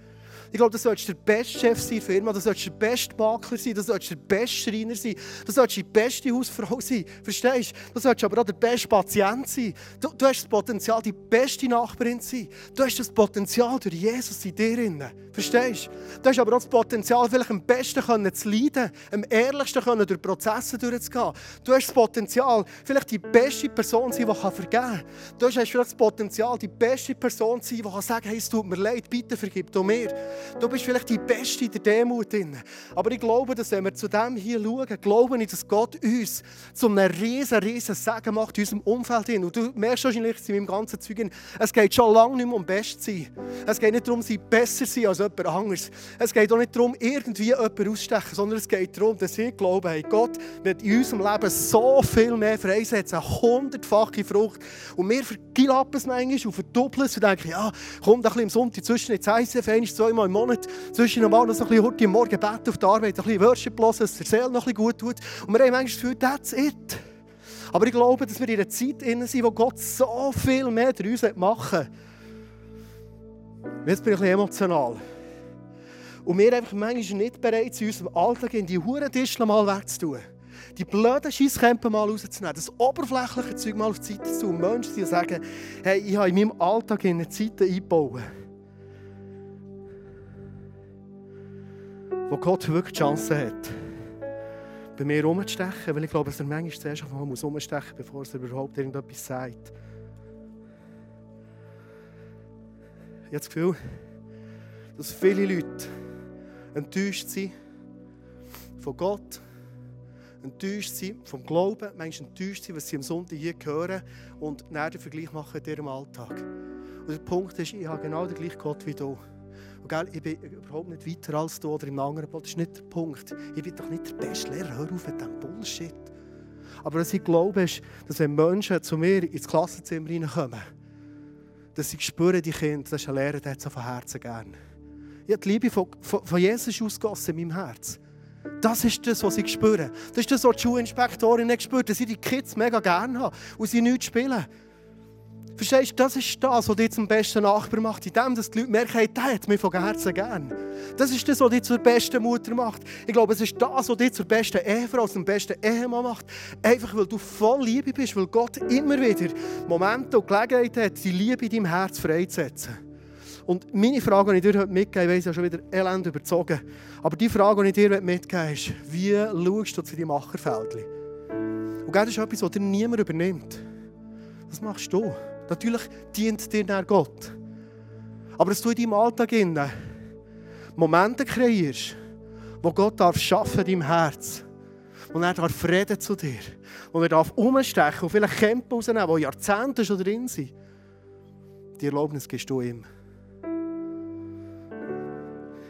Ich glaube, du solltest der beste Chef sein Firma, du solltest der beste Makler sein, du solltest der beste Schreiner sein, du solltest die beste Hausfrau sein. Verstehst du? Du solltest aber auch der beste Patient sein. Du, du hast das Potenzial, die beste Nachbarin zu sein. Du hast das Potenzial durch Jesus in dir. Drin. Verstehst du? Du hast aber auch das Potenzial, vielleicht am besten können zu leiden, am ehrlichsten können durch Prozesse durchzugehen. Du hast das Potenzial, vielleicht die beste Person zu sein, die vergeben kann. Du hast vielleicht das Potenzial, die beste Person zu sein, die kann sagen hey, es tut mir leid, bitte vergib du mir. Du bist vielleicht die Beste in der Demut. Aber ich glaube, dass wenn wir zu dem hier schauen, glaube ich, dass Gott uns zu einem riesen, riesen Segen macht in unserem Umfeld. Und du merkst wahrscheinlich in meinem ganzen Zeug, es geht schon lange nicht mehr um Best sein. Es geht nicht darum, sie besser zu sein als jemand anderes. Es geht auch nicht darum, irgendwie jemanden auszustechen, sondern es geht darum, dass wir glauben, hey, Gott wird in unserem Leben so viel mehr freisetzen, eine hundertfache Frucht. Und wir vergilappen es manchmal und verdoppeln es und denken, ja, kommt ein bisschen im Sonntag zwischen jetzt ICF, einmal, zweimal im Monat, zwischen normal noch so ein bisschen heute am Morgen beten auf der Arbeit, ein bisschen Worship hören, dass der Seele noch ein bisschen gut tut. Und wir haben manchmal das Gefühl, that's it. Aber ich glaube, dass wir in einer Zeit sind, wo Gott so viel mehr durch uns machen Jetzt bin ich ein bisschen emotional. Und wir einfach manchmal nicht bereit in unserem Alltag in die Hurentischler mal wegzutun. Die blöden Scheisskämpfe mal rauszunehmen, das oberflächliche Zeug mal auf die Seite zu tun. Menschen, die sagen, hey, ich habe in meinem Alltag in eine Zeit eingebaut, wo Gott wirklich die Chance hat, bei mir rumzustechen, weil ich glaube, dass er manchmal zuerst einmal rumstechen muss, bevor er überhaupt irgendetwas sagt. Ich habe das Gefühl, dass viele Leute enttäuscht sind von Gott, enttäuscht sind vom Glauben, manchmal enttäuscht sind, was sie am Sonntag hier hören und dann den Vergleich machen in ihrem Alltag. Und der Punkt ist, ich habe genau den gleichen Gott wie du. Und gell, ich bin überhaupt nicht weiter als du oder im anderen Boot. Das ist nicht der Punkt. Ich bin doch nicht der beste Lehrer. Hör auf mit diesem Bullshit. Aber was ich glaube, ist, dass wenn Menschen zu mir ins Klassenzimmer reinkommen, dass sie spüren, die Kinder, das ist ein Lehrer, der hat so von Herzen gern. Ich habe die Liebe von, von, von Jesus ausgossen in meinem Herz. Das ist das, was sie spüren. Das ist das, was die Schulinspektorinnen spürt, dass sie die Kids mega gerne haben und sie nichts spielen. Verstehst du, das ist das, was dich zum besten Nachbar macht, indem die Leute merken, hey, der hat mich von Herzen gern. Das ist das, was dich zur besten Mutter macht. Ich glaube, es ist das, was dich zur besten Ehefrau, zum besten Ehemann macht. Einfach, weil du voll Liebe bist, weil Gott immer wieder Momente und Gelegenheit hat, die Liebe in deinem Herz freizusetzen. Und meine Frage, die ich dir heute mitgeben ich weiß ja schon wieder elend überzogen, aber die Frage, die ich dir mitgeben möchte, ist, wie schaust du zu deinem Macherfeldchen? Und das ist etwas, was dir niemand übernimmt. Das machst du. Natürlich dient dir dann Gott. Aber dass du in deinem Alltag Momente kreierst, wo Gott darf schaffen in deinem Herz. Und er darf reden zu dir. Und er darf umstechen und vielleicht Kämpfe rausnehmen, die Jahrzehnte schon drin sind. Die Erlaubnis gibst du ihm.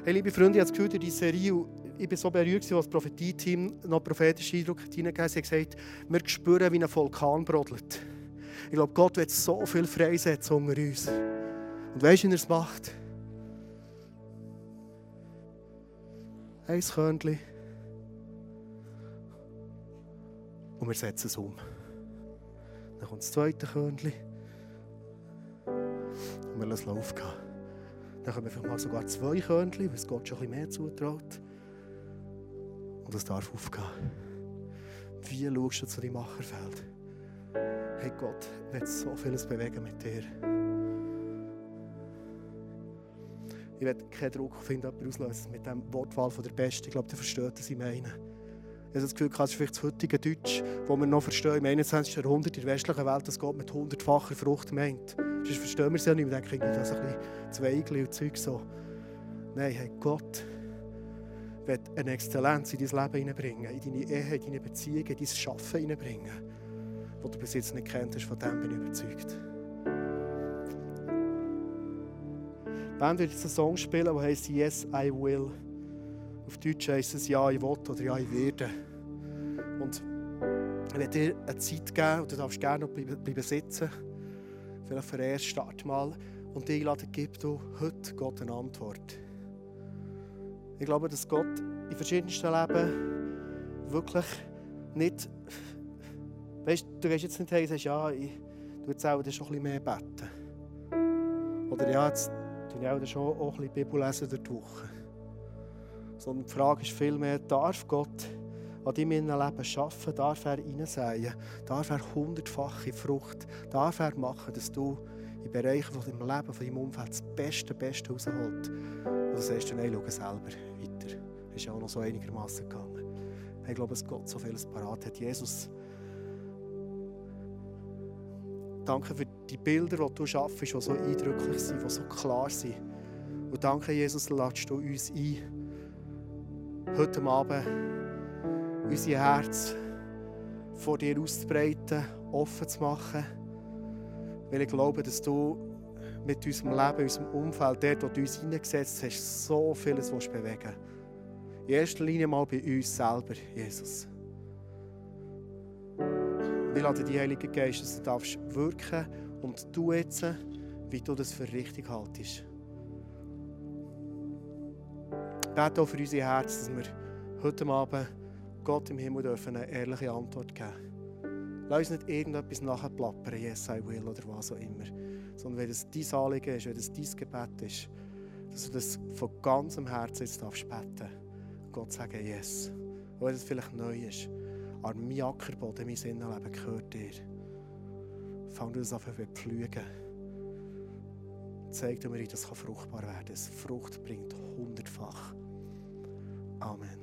Hey, liebe Freunde, ich habe das Gefühl, die Serie, ich bin so berührt, als das Prophetie-Team noch prophetischen Eindruck hineingegeben hat. Sie haben gesagt, wir spüren, wie ein Vulkan brodelt. Ich glaube, Gott wird so viel freisetzen unter uns. Und weißt du, wie er es macht? Ein Körnchen. Und wir setzen es um. Dann kommt das zweite Körnchen. Und wir lassen es aufgehen. Dann kommen vielleicht mal sogar zwei Körnchen, weil es Gott schon ein bisschen mehr zutraut. Und es darf aufgehen. Wie schaust du zu deinem Macherfeld? Hey Gott, wird so vieles bewegen mit dir. Ich werde keinen Druck auf jemanden auslösen mit dem Wortwahl von der Beste. Ich glaube, der versteht, was ich meine. Ich habe das Gefühl, das ist vielleicht das heutige Deutsch, das wir noch verstehen im 21. Jahrhundert in der westlichen Welt, das Gott mit hundertfacher Frucht meint. Sonst verstehen wir es ja nicht. Wir denken, das ist ein bisschen Zweigli und Zeug so. Nein, hey, Gott wird eine Exzellenz in dein Leben hineinbringen, in deine Ehe, in deine Beziehungen, in dein Schaffen hineinbringen wo du bis jetzt nicht kennt hast, von dem bin ich überzeugt. Die Band wird jetzt einen Song spielen, der heißt Yes, I Will. Auf Deutsch heißt es Ja, ich will oder Ja, ich werde. Und ich werde dir eine Zeit geben, und du darfst gerne noch bleiben sitzen, vielleicht für den Start mal, und die einladen, gib du heute Gott eine Antwort. Ich glaube, dass Gott in verschiedensten Leben wirklich nicht Weißt du, gehst jetzt nicht hin und sagst, ja, ich tue jetzt auch schon ein bisschen mehr beten. Oder ja, jetzt tue ich auch schon auch ein bisschen Bibel lesen durch Woche. Sondern die Frage ist vielmehr, darf Gott an deinem Leben arbeiten, darf er hineinsäen, darf er hundertfache Frucht, darf er machen, dass du in Bereichen von deinem Leben, von deinem Umfeld das Beste, Beste rausholst. Und du sagst, nein, schau selber weiter. Ist ja auch noch so einigermaßen gegangen. Ich glaube, dass Gott so vieles parat hat. Jesus, danke für die Bilder, die du schaffst, die so eindrücklich sind, die so klar sind. Und danke, Jesus, ladest du uns ein, heute Abend unser Herz vor dir auszubreiten, offen zu machen. Weil ich glaube, dass du mit unserem Leben, unserem Umfeld, dort, wo du uns hineingesetzt hast, so vieles bewegen willst. In erster Linie mal bei uns selber, Jesus. Wir laden die Heilige Geist, dass du darfst wirken und du jetzt, wie du das für richtig haltest. Bete auch für unser Herz, dass wir heute Abend Gott im Himmel dürfen eine ehrliche Antwort geben. Lass uns nicht irgendetwas nachplappern, yes, I will oder was auch immer. Sondern wenn es dein Anliegen ist, wenn es dein Gebet ist, dass du das von ganzem Herzen jetzt darfst beten Gott sagen, yes. Auch wenn es vielleicht neu ist. Aber mein Ackerboden, mein Sinnenleben gehört dir. Fang du das an zu pflügen. Zeig mir, dass das fruchtbar werden kann. Frucht bringt hundertfach. Amen.